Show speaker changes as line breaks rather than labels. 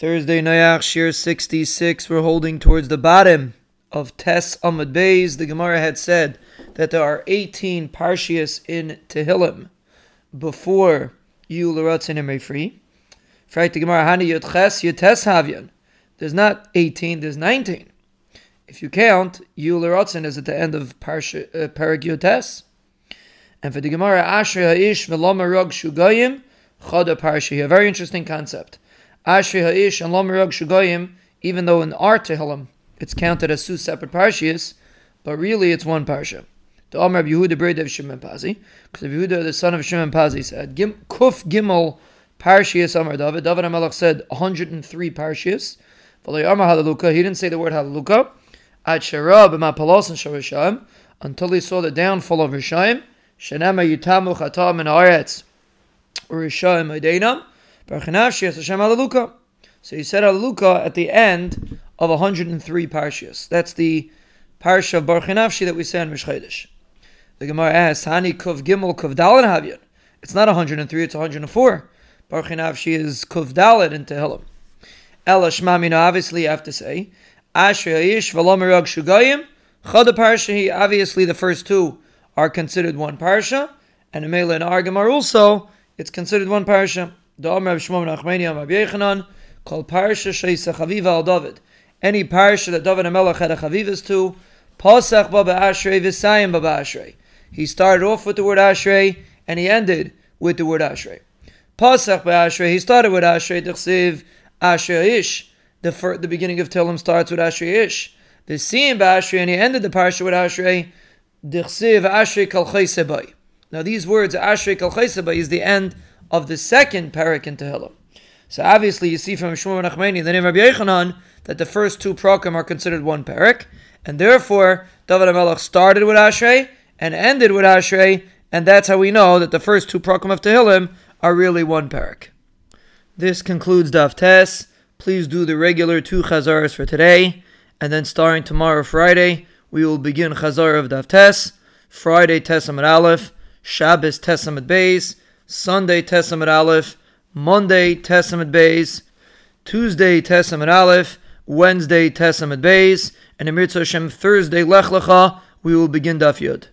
Thursday Noach Shiur 66, we're holding towards the bottom of Tes Amud Beis. The Gemara had said that there are 18 Parshias in Tehillim before Yul Ratzin and Mefri. Fragt the Gemara, Hani Yud Ches Yutes Havyan. There's not 18, there's 19. If you count, Yul Ratzin is at the end of Parsha, uh, Parak Yotes. And for the Gemara, Ashrei Ha'ish V'loma Rog Shugayim Chada Parshi. A very interesting concept. Ashrei Ha'ish and Lom Rog Shugayim, even though in our Tehillim it's counted as two separate Parshias, but really it's one Parsha. The Omer of Yehuda Breid of Shimon Pazi, because Yehuda, the son of Shimon Pazi, said, Gim, Kuf Gimel Parshias Amar David. David HaMelech said 103 Parshias. He didn't say the word Hallelujah. At Sharab Mapalos and Sharashayim, until he saw the downfall of Rishayim. Shenema Yitamu Chatam and Aretz. Rishayim Adenam. So he said Hallelujah at the end of 103 Parshias. That's the Parsha of Baruch that we say in Rosh The Gemara asks, Hani Kuv Gimel Kuv Dalet Havyan. It's not 103, it's 104. Baruch is Kuv Dalet in Tehillim. Ela Shmamina, obviously you have to say, Ashrei Aish Valomirag Shugayim, Chada Parsha, obviously the first two are considered one Parsha, and Amela and Argamar also, it's considered one Parsha. Omer of Shmom Nachmani Am Yechanan, called Parsha Sheisa Chaviva al David. Any Parsha that David HaMelech had a Chavivas to, Pasach Baba Ashrei Visayim Baba Ashrei. He started off with the word Ashrei, and he ended with the word Ashrei. Pasach Baba Ashrei, he started with Ashrei Dechsiv Ashrei Ish. The, the beginning of Tehillim starts with Ashrei Ish. The Siyim Ashrei, and he ended the Parsha with Ashrei Dechsiv Ashrei Kalchai Now these words, Ashrei Kalchai is the end of the second parak in Tehillim. So obviously, you see from Shmuel Nachmani, the name of Yechanan, that the first two prakim are considered one parak, and therefore David HaMelech started with Ashrei and ended with Ashrei, and that's how we know that the first two prakim of Tehillim are really one parak. This concludes Daf Tes. Please do the regular two chazaras for today, and then starting tomorrow, Friday, we will begin chazar of Daf Tes. Friday, Tes Amud Aleph, Shabbos, Tes Amud Beis, Sunday Tes Amud Aleph, Monday Tes Amud Bays, Tuesday Tes Amud Aleph, Wednesday Tes Amud Bays, and Emir Hashem Thursday Lech Lecha, we will begin Daf Yud.